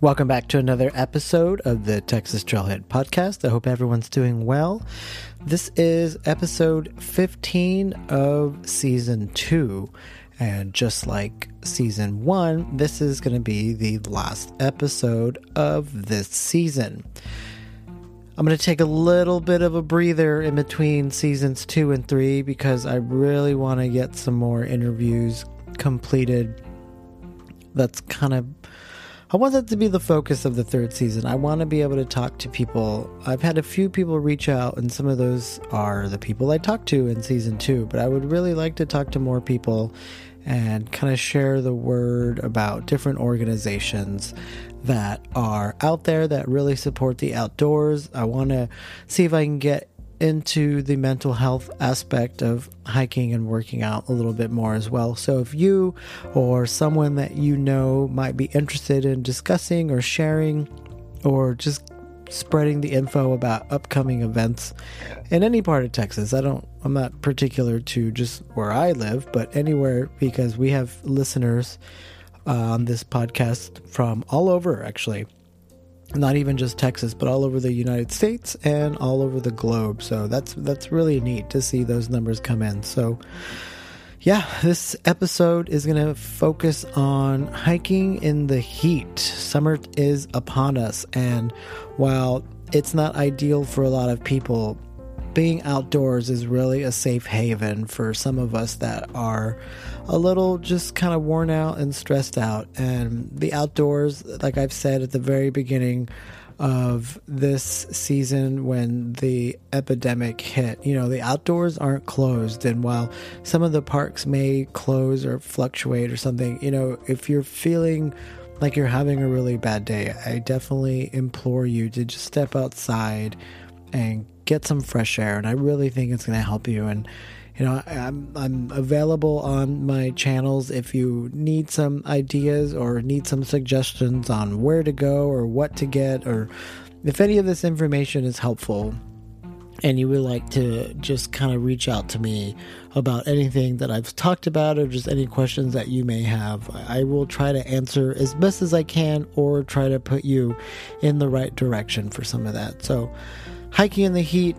Welcome back to another episode of the Texas Trailhead Podcast. I hope everyone's doing well. This is episode 15 of season 2. And just like season 1, this is going to be the last episode of this season. I'm going to take a little bit of a breather in between seasons 2 and 3 because I really want to get some more interviews completed. That's kind of I want that to be the focus of the third season. I want to be able to talk to people. I've had a few people reach out, and some of those are the people I talked to in season two, but I would really like to talk to more people and kind of share the word about different organizations that are out there that really support the outdoors. I want to see if I can get into the mental health aspect of hiking and working out a little bit more as well. So, if you or someone that you know might be interested in discussing or sharing or just spreading the info about upcoming events in any part of Texas, I don't, I'm not particular to just where I live, but anywhere because we have listeners uh, on this podcast from all over actually not even just Texas, but all over the United States and all over the globe. So that's that's really neat to see those numbers come in. So yeah, this episode is going to focus on hiking in the heat. Summer is upon us and while it's not ideal for a lot of people, being outdoors is really a safe haven for some of us that are a little just kind of worn out and stressed out. And the outdoors, like I've said at the very beginning of this season when the epidemic hit, you know, the outdoors aren't closed. And while some of the parks may close or fluctuate or something, you know, if you're feeling like you're having a really bad day, I definitely implore you to just step outside and get some fresh air. And I really think it's going to help you. And you know, I'm I'm available on my channels if you need some ideas or need some suggestions on where to go or what to get or if any of this information is helpful and you would like to just kind of reach out to me about anything that I've talked about or just any questions that you may have, I will try to answer as best as I can or try to put you in the right direction for some of that. So, hiking in the heat,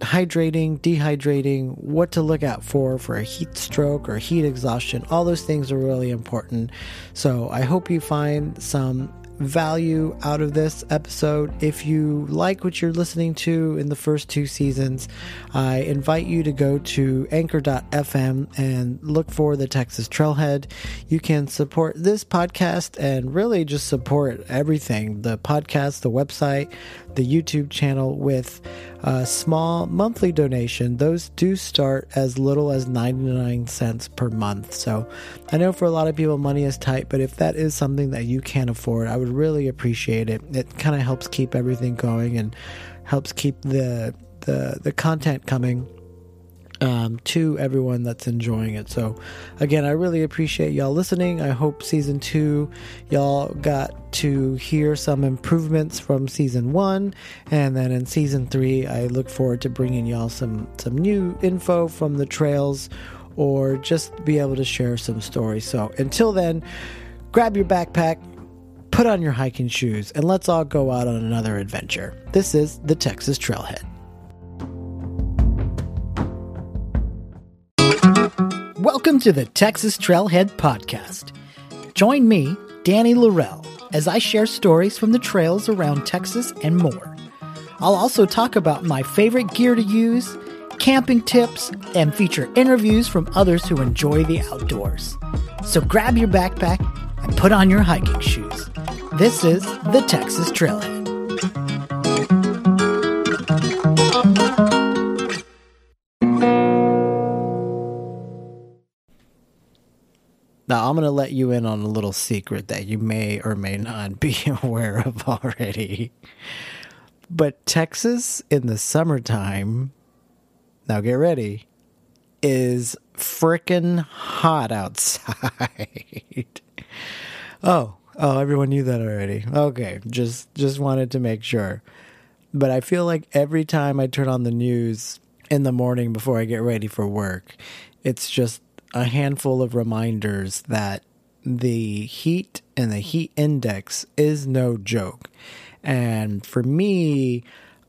hydrating, dehydrating, what to look out for for a heat stroke or heat exhaustion, all those things are really important. So I hope you find some value out of this episode. If you like what you're listening to in the first two seasons, I invite you to go to anchor.fm and look for the Texas Trailhead. You can support this podcast and really just support everything the podcast, the website, the YouTube channel with a small monthly donation. Those do start as little as 99 cents per month. So I know for a lot of people, money is tight, but if that is something that you can't afford, I would really appreciate it. It kind of helps keep everything going and helps keep the the the content coming um, to everyone that's enjoying it. So, again, I really appreciate y'all listening. I hope season two, y'all got to hear some improvements from season one, and then in season three, I look forward to bringing y'all some some new info from the trails, or just be able to share some stories. So, until then, grab your backpack. Put on your hiking shoes and let's all go out on another adventure. This is the Texas Trailhead. Welcome to the Texas Trailhead Podcast. Join me, Danny Laurel, as I share stories from the trails around Texas and more. I'll also talk about my favorite gear to use, camping tips, and feature interviews from others who enjoy the outdoors. So grab your backpack and put on your hiking shoes. This is the Texas Trailhead. Now, I'm going to let you in on a little secret that you may or may not be aware of already. But Texas in the summertime, now get ready, is frickin' hot outside. oh, oh, everyone knew that already. Okay, just just wanted to make sure. But I feel like every time I turn on the news in the morning before I get ready for work, it's just a handful of reminders that the heat and the heat index is no joke. And for me,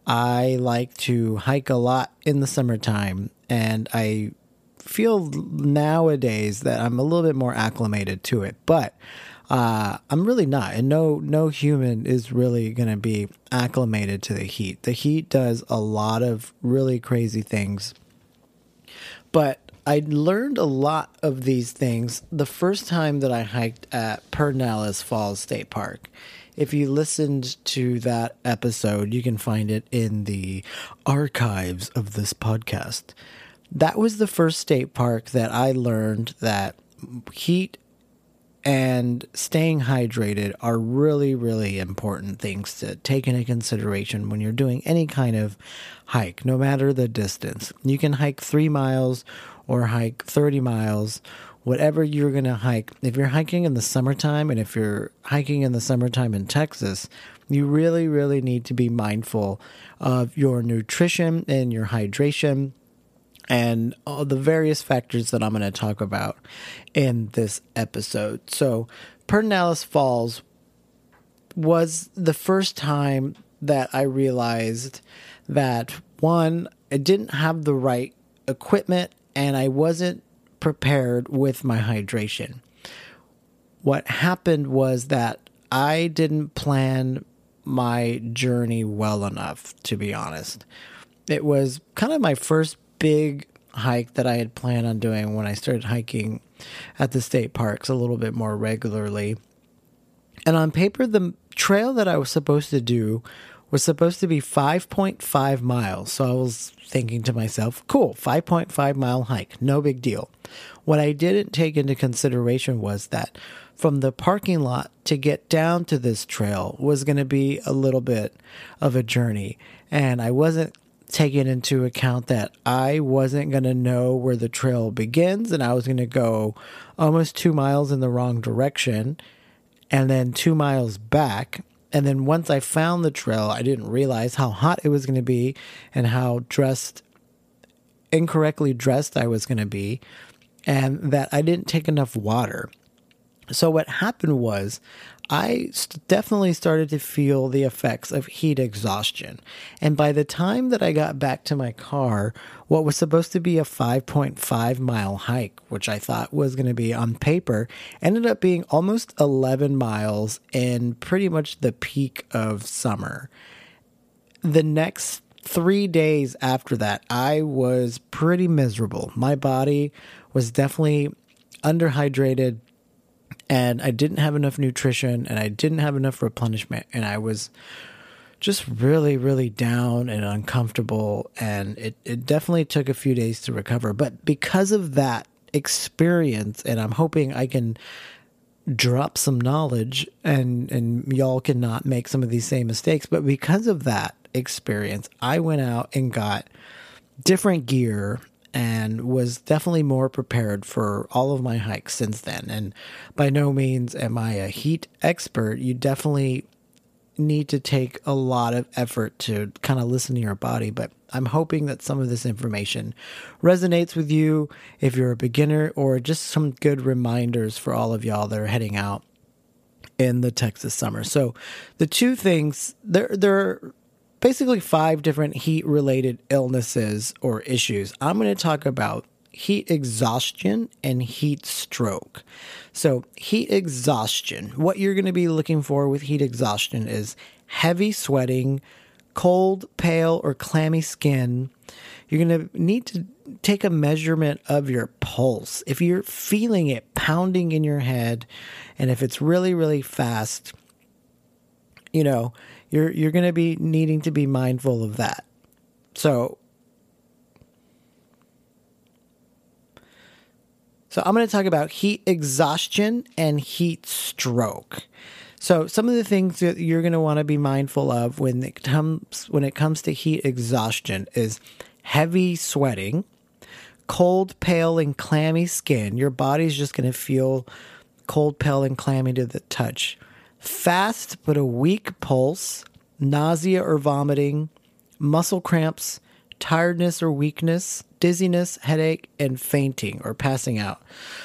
I like to hike a lot in the summertime, and I feel nowadays that I'm a little bit more acclimated to it. But uh, I'm really not, and no no human is really going to be acclimated to the heat. The heat does a lot of really crazy things, but I learned a lot of these things the first time that I hiked at Pedernales Falls State Park. If you listened to that episode, you can find it in the archives of this podcast. That was the first state park that I learned that heat and staying hydrated are really, really important things to take into consideration when you're doing any kind of hike, no matter the distance. You can hike three miles or hike 30 miles, whatever you're going to hike. If you're hiking in the summertime and if you're hiking in the summertime in Texas, you really, really need to be mindful of your nutrition and your hydration and all the various factors that I'm going to talk about in this episode. So, Pedernales Falls was the first time that I realized that one, I didn't have the right equipment and I wasn't prepared with my hydration. What happened was that I didn't plan my journey well enough, to be honest. It was kind of my first big hike that I had planned on doing when I started hiking at the state parks a little bit more regularly. And on paper, the trail that I was supposed to do was supposed to be 5.5 miles. So I was thinking to myself, cool, 5.5 mile hike, no big deal. What I didn't take into consideration was that from the parking lot to get down to this trail was going to be a little bit of a journey. And I wasn't taking into account that I wasn't going to know where the trail begins and I was going to go almost two miles in the wrong direction and then two miles back. And then once I found the trail, I didn't realize how hot it was going to be and how dressed, incorrectly dressed I was going to be, and that I didn't take enough water. So, what happened was I definitely started to feel the effects of heat exhaustion. And by the time that I got back to my car, what was supposed to be a 5.5 mile hike, which I thought was going to be on paper, ended up being almost 11 miles in pretty much the peak of summer. The next three days after that, I was pretty miserable. My body was definitely underhydrated and I didn't have enough nutrition and I didn't have enough replenishment and I was just really really down and uncomfortable and it, it definitely took a few days to recover. But because of that experience and I'm hoping I can drop some knowledge and and y'all cannot make some of these same mistakes but because of that experience I went out and got different gear and was definitely more prepared for all of my hikes since then. And by no means am I a heat expert. You definitely need to take a lot of effort to kind of listen to your body, but I'm hoping that some of this information resonates with you if you're a beginner or just some good reminders for all of y'all that are heading out in the Texas summer. So the two things there there basically five different heat related illnesses or issues. I'm going to talk about heat exhaustion and heat stroke. So, heat exhaustion, what you're going to be looking for with heat exhaustion is heavy sweating, cold, pale, or clammy skin. You're going to need to take a measurement of your pulse. If you're feeling it pounding in your head, and if it's really, really fast, you know, you're you're going to be needing to be mindful of that. So So I'm going to talk about heat exhaustion and heat stroke. So some of the things that you're going to want to be mindful of when it comes when it comes to heat exhaustion is heavy sweating, cold, pale and clammy skin. Your body's just going to feel cold, pale and clammy to the touch fast but a weak pulse, nausea or vomiting, muscle cramps, tiredness or weakness, dizziness, headache, and fainting or passing out.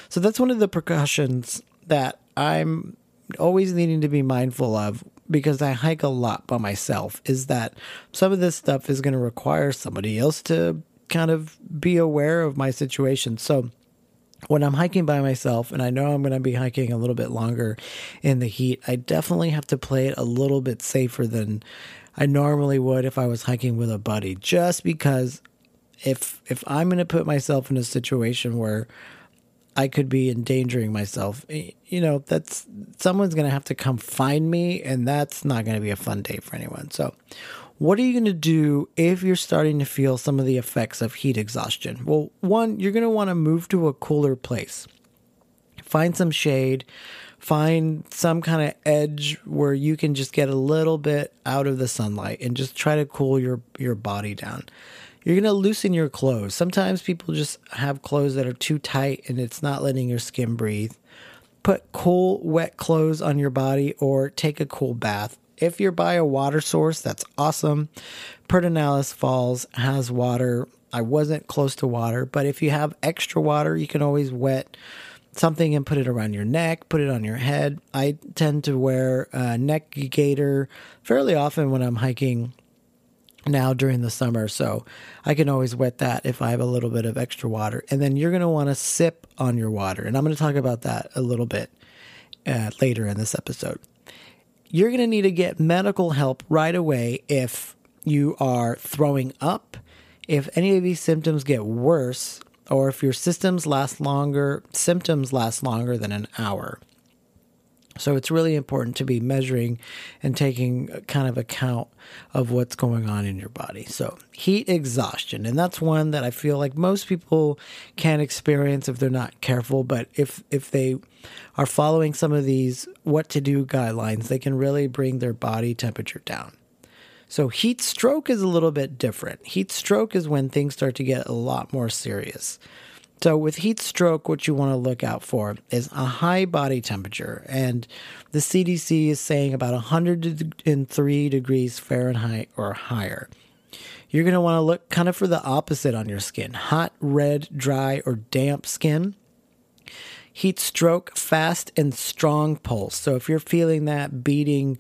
So that's one of the precautions that I'm always needing to be mindful of because I hike a lot by myself is that some of this stuff is going to require somebody else to kind of be aware of my situation. So when I'm hiking by myself and I know I'm going to be hiking a little bit longer in the heat, I definitely have to play it a little bit safer than I normally would if I was hiking with a buddy just because if if I'm going to put myself in a situation where I could be endangering myself, you know, that's someone's going to have to come find me and that's not going to be a fun day for anyone. So what are you going to do if you're starting to feel some of the effects of heat exhaustion? Well, one, you're going to want to move to a cooler place. Find some shade, find some kind of edge where you can just get a little bit out of the sunlight and just try to cool your your body down. You're going to loosen your clothes. Sometimes people just have clothes that are too tight and it's not letting your skin breathe. Put cool, wet clothes on your body or take a cool bath if you're by a water source, that's awesome. Pedernales Falls has water. I wasn't close to water, but if you have extra water, you can always wet something and put it around your neck, put it on your head. I tend to wear a neck gaiter fairly often when I'm hiking now during the summer, so I can always wet that if I have a little bit of extra water. And then you're going to want to sip on your water, and I'm going to talk about that a little bit uh, later in this episode you're going to need to get medical help right away if you are throwing up, if any of these symptoms get worse, or if your systems last longer, symptoms last longer than an hour. So it's really important to be measuring and taking kind of account of what's going on in your body. So heat exhaustion, and that's one that I feel like most people can experience if they're not careful. But if if they are following some of these what to do guidelines, they can really bring their body temperature down. So heat stroke is a little bit different. Heat stroke is when things start to get a lot more serious. So, with heat stroke, what you want to look out for is a high body temperature. And the CDC is saying about 103 degrees Fahrenheit or higher. You're going to want to look kind of for the opposite on your skin hot, red, dry, or damp skin. Heat stroke, fast and strong pulse. So, if you're feeling that beating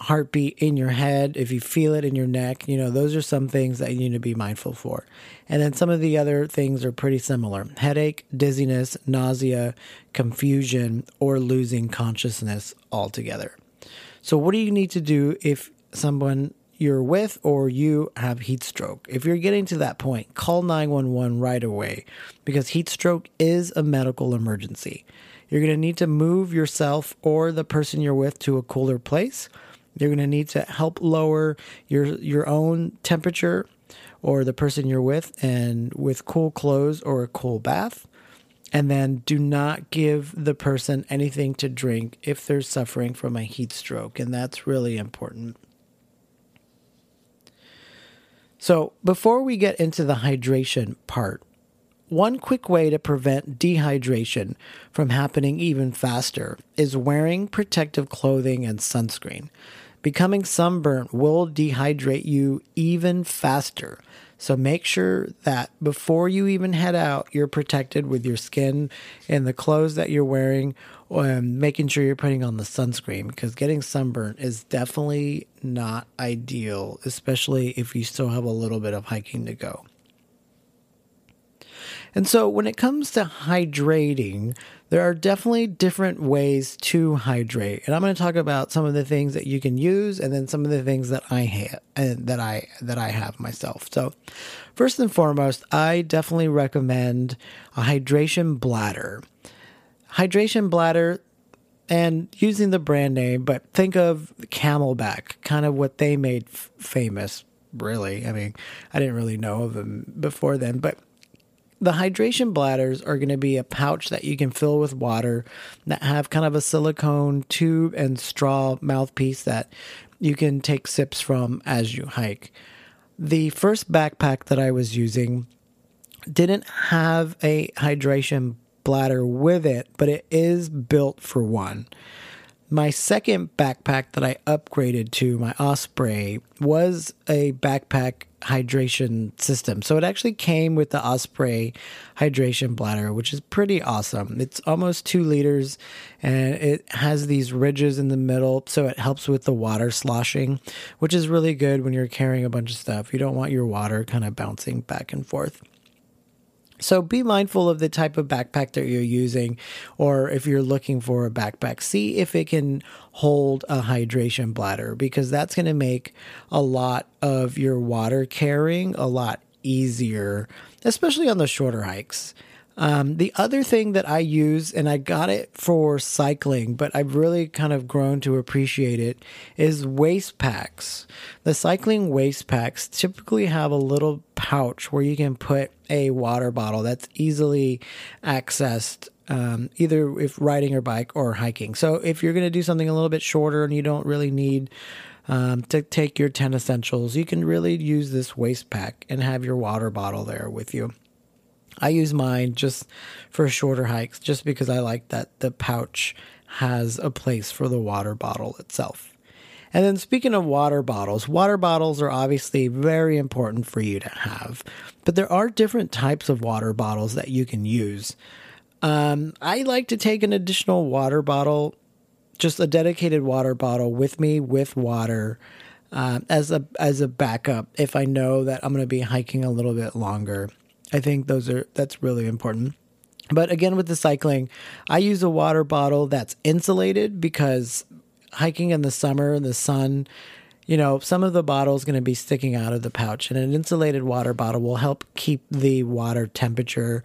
heartbeat in your head, if you feel it in your neck, you know, those are some things that you need to be mindful for. And then some of the other things are pretty similar headache, dizziness, nausea, confusion, or losing consciousness altogether. So, what do you need to do if someone you're with or you have heat stroke? If you're getting to that point, call 911 right away because heat stroke is a medical emergency. You're going to need to move yourself or the person you're with to a cooler place you're going to need to help lower your your own temperature or the person you're with and with cool clothes or a cool bath. And then do not give the person anything to drink if they're suffering from a heat stroke. And that's really important. So, before we get into the hydration part, one quick way to prevent dehydration from happening even faster is wearing protective clothing and sunscreen. Becoming sunburnt will dehydrate you even faster. So make sure that before you even head out, you're protected with your skin and the clothes that you're wearing, and making sure you're putting on the sunscreen because getting sunburnt is definitely not ideal, especially if you still have a little bit of hiking to go. And so when it comes to hydrating, there are definitely different ways to hydrate. And I'm going to talk about some of the things that you can use and then some of the things that I have and uh, that I that I have myself. So, first and foremost, I definitely recommend a hydration bladder. Hydration bladder and using the brand name, but think of CamelBak, kind of what they made f- famous, really. I mean, I didn't really know of them before then, but the hydration bladders are going to be a pouch that you can fill with water that have kind of a silicone tube and straw mouthpiece that you can take sips from as you hike. The first backpack that I was using didn't have a hydration bladder with it, but it is built for one. My second backpack that I upgraded to, my Osprey, was a backpack hydration system. So it actually came with the Osprey hydration bladder, which is pretty awesome. It's almost two liters and it has these ridges in the middle. So it helps with the water sloshing, which is really good when you're carrying a bunch of stuff. You don't want your water kind of bouncing back and forth. So be mindful of the type of backpack that you're using, or if you're looking for a backpack, see if it can hold a hydration bladder because that's going to make a lot of your water carrying a lot easier, especially on the shorter hikes. Um, the other thing that I use, and I got it for cycling, but I've really kind of grown to appreciate it, is waist packs. The cycling waist packs typically have a little pouch where you can put a water bottle that's easily accessed um, either if riding your bike or hiking. So if you're going to do something a little bit shorter and you don't really need um, to take your 10 essentials, you can really use this waist pack and have your water bottle there with you. I use mine just for shorter hikes, just because I like that the pouch has a place for the water bottle itself. And then, speaking of water bottles, water bottles are obviously very important for you to have, but there are different types of water bottles that you can use. Um, I like to take an additional water bottle, just a dedicated water bottle with me with water. Uh, as a as a backup if I know that I'm going to be hiking a little bit longer. I think those are that's really important. But again, with the cycling, I use a water bottle that's insulated because hiking in the summer the sun, you know, some of the bottle is going to be sticking out of the pouch, and an insulated water bottle will help keep the water temperature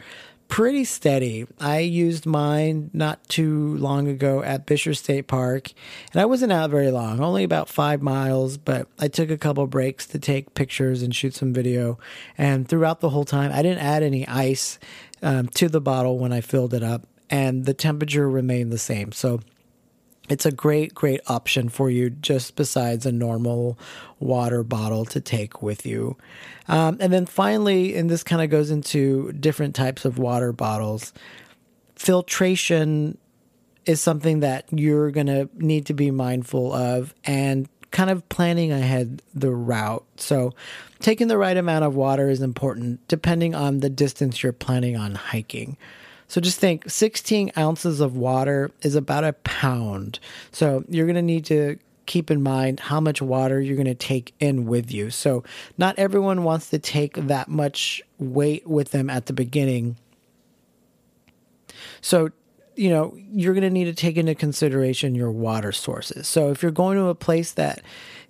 pretty steady. I used mine not too long ago at Buescher State Park, and I wasn't out very long, only about five miles, but I took a couple breaks to take pictures and shoot some video. And throughout the whole time, I didn't add any ice um, to the bottle when I filled it up, and the temperature remained the same. So it's a great, great option for you just besides a normal water bottle to take with you. Um, and then finally, and this kind of goes into different types of water bottles, filtration is something that you're going to need to be mindful of and kind of planning ahead the route. So, taking the right amount of water is important depending on the distance you're planning on hiking. So just think 16 ounces of water is about a pound. So you're going to need to keep in mind how much water you're going to take in with you. So not everyone wants to take that much weight with them at the beginning. So you know, you're going to need to take into consideration your water sources. So if you're going to a place that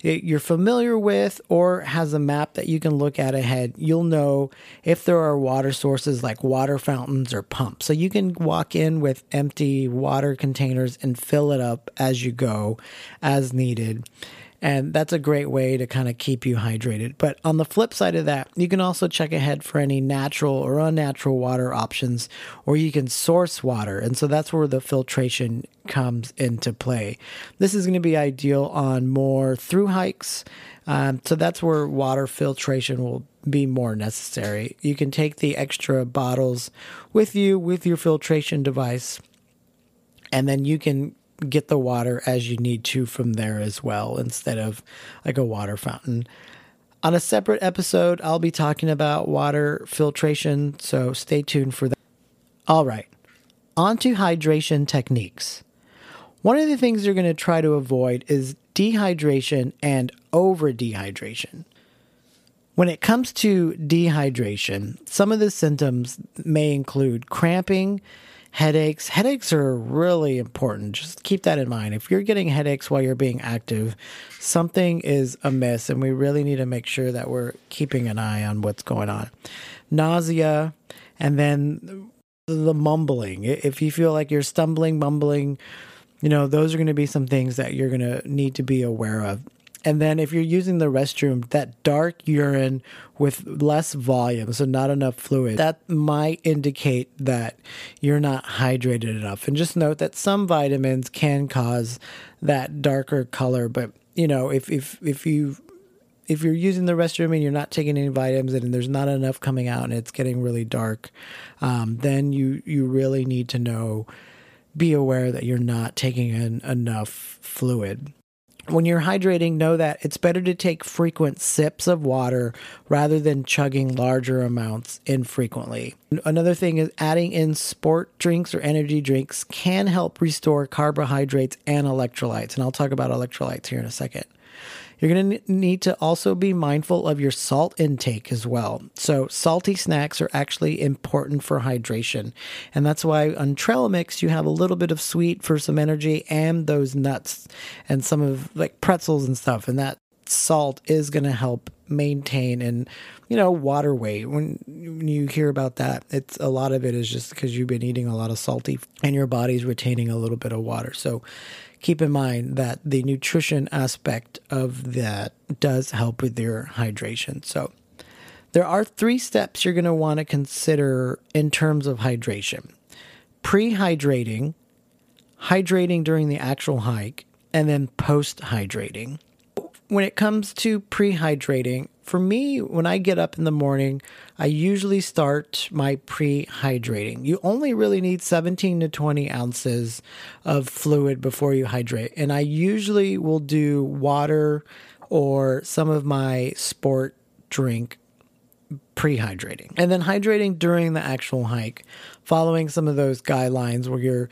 you're familiar with or has a map that you can look at ahead, you'll know if there are water sources like water fountains or pumps. So you can walk in with empty water containers and fill it up as you go as needed. And that's a great way to kind of keep you hydrated. But on the flip side of that, you can also check ahead for any natural or unnatural water options, or you can source water. And so that's where the filtration comes into play. This is going to be ideal on more through hikes. Um, so that's where water filtration will be more necessary. You can take the extra bottles with you with your filtration device, and then you can get the water as you need to from there as well instead of like a water fountain. On a separate episode, I'll be talking about water filtration, so stay tuned for that. All right, on to hydration techniques. One of the things you're going to try to avoid is dehydration and over dehydration. When it comes to dehydration, some of the symptoms may include cramping, headaches. Headaches are really important. Just keep that in mind. If you're getting headaches while you're being active, something is amiss, and we really need to make sure that we're keeping an eye on what's going on. Nausea, and then the mumbling. If you feel like you're stumbling, mumbling, you know, those are going to be some things that you're going to need to be aware of. And then if you're using the restroom, that dark urine with less volume, so not enough fluid, that might indicate that you're not hydrated enough. And just note that some vitamins can cause that darker color, but you know, if if if you if you're using the restroom and you're not taking any vitamins and there's not enough coming out and it's getting really dark, um, then you you really need to know, be aware that you're not taking in enough fluid. When you're hydrating, know that it's better to take frequent sips of water rather than chugging larger amounts infrequently. Another thing is adding in sport drinks or energy drinks can help restore carbohydrates and electrolytes. And I'll talk about electrolytes here in a second. You're going to need to also be mindful of your salt intake as well. So, salty snacks are actually important for hydration. And that's why on trail mix, you have a little bit of sweet for some energy and those nuts and some of like pretzels and stuff. And that salt is going to help maintain and you know water weight when, when you hear about that it's a lot of it is just because you've been eating a lot of salty and your body's retaining a little bit of water so keep in mind that the nutrition aspect of that does help with your hydration. So, there are three steps you're going to want to consider in terms of hydration pre hydrating, during the actual hike, and then post hydrating. When it comes to pre hydrating, for me, when I get up in the morning, I usually start my pre hydrating. You only really need 17 to 20 ounces of fluid before you hydrate. And I usually will do water or some of my sport drink pre hydrating. And then hydrating during the actual hike, following some of those guidelines where you're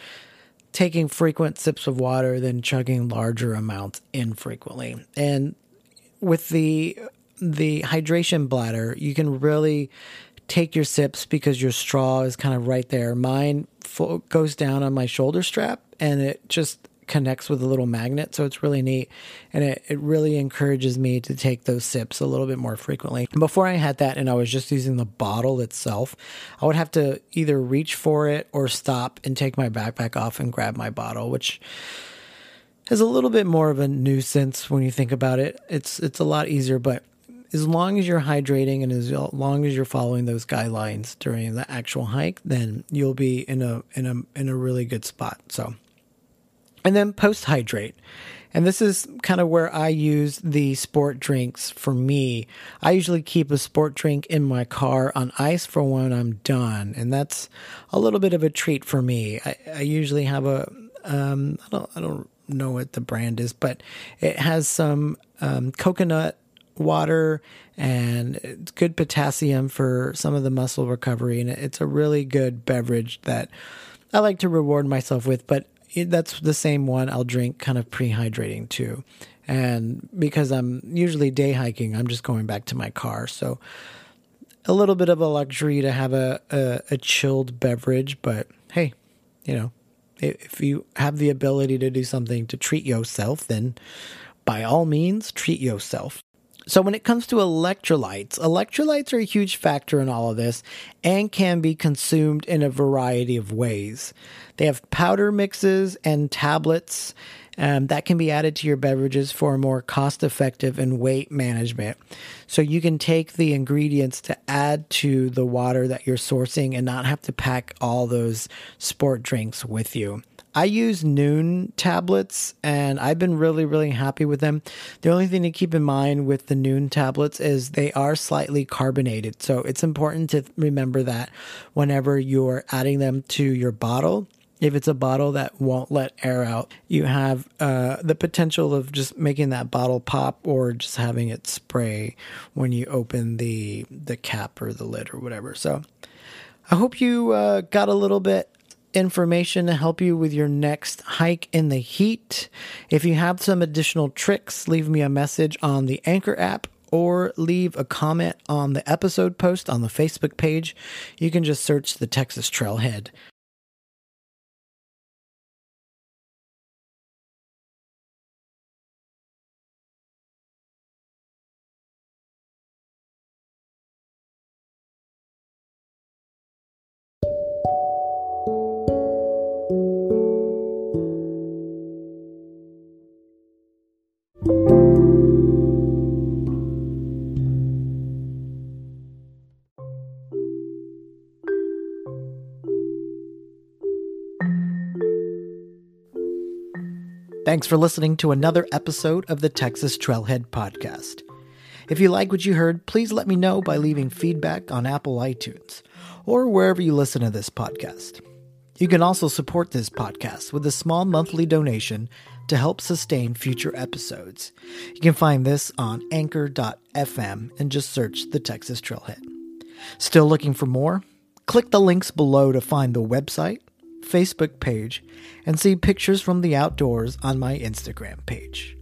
taking frequent sips of water, then chugging larger amounts infrequently. And with the the hydration bladder, you can really take your sips because your straw is kind of right there. Mine fo- goes down on my shoulder strap and it just connects with a little magnet. So it's really neat. And it, it really encourages me to take those sips a little bit more frequently. Before I had that and I was just using the bottle itself, I would have to either reach for it or stop and take my backpack off and grab my bottle, which is a little bit more of a nuisance when you think about it. It's it's a lot easier, but as long as you're hydrating and as long as you're following those guidelines during the actual hike, then you'll be in a in a in a really good spot. So, and then post hydrate. And this is kind of where I use the sport drinks for me. I usually keep a sport drink in my car on ice for when I'm done. And that's a little bit of a treat for me. I, I usually have a, um, I don't, I don't know what the brand is, but it has some um, coconut water and good potassium for some of the muscle recovery. And it's a really good beverage that I like to reward myself with, but that's the same one I'll drink kind of pre hydrating too. And because I'm usually day hiking, I'm just going back to my car. So a little bit of a luxury to have a, a, a chilled beverage, but hey, you know, if you have the ability to do something to treat yourself, then by all means, treat yourself. So, when it comes to electrolytes, electrolytes are a huge factor in all of this and can be consumed in a variety of ways. They have powder mixes and tablets um, that can be added to your beverages for more cost effective and weight management. So, you can take the ingredients to add to the water that you're sourcing and not have to pack all those sport drinks with you. I use Nuun tablets and I've been really, really happy with them. The only thing to keep in mind with the Nuun tablets is they are slightly carbonated. So it's important to remember that whenever you're adding them to your bottle. If it's a bottle that won't let air out, you have uh, the potential of just making that bottle pop or just having it spray when you open the the cap or the lid or whatever. So I hope you uh, got a little bit information to help you with your next hike in the heat. If you have some additional tricks, leave me a message on the Anchor app or leave a comment on the episode post on the Facebook page. You can just search the Texas Trailhead. Thanks for listening to another episode of the Texas Trailhead Podcast. If you like what you heard, please let me know by leaving feedback on Apple iTunes or wherever you listen to this podcast. You can also support this podcast with a small monthly donation to help sustain future episodes. You can find this on anchor.fm and just search the Texas Trailhead. Still looking for more? Click the links below to find the website, Facebook page, and see pictures from the outdoors on my Instagram page.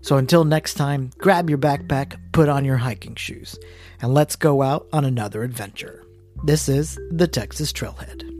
So until next time, grab your backpack, put on your hiking shoes, and let's go out on another adventure. This is the Texas Trailhead.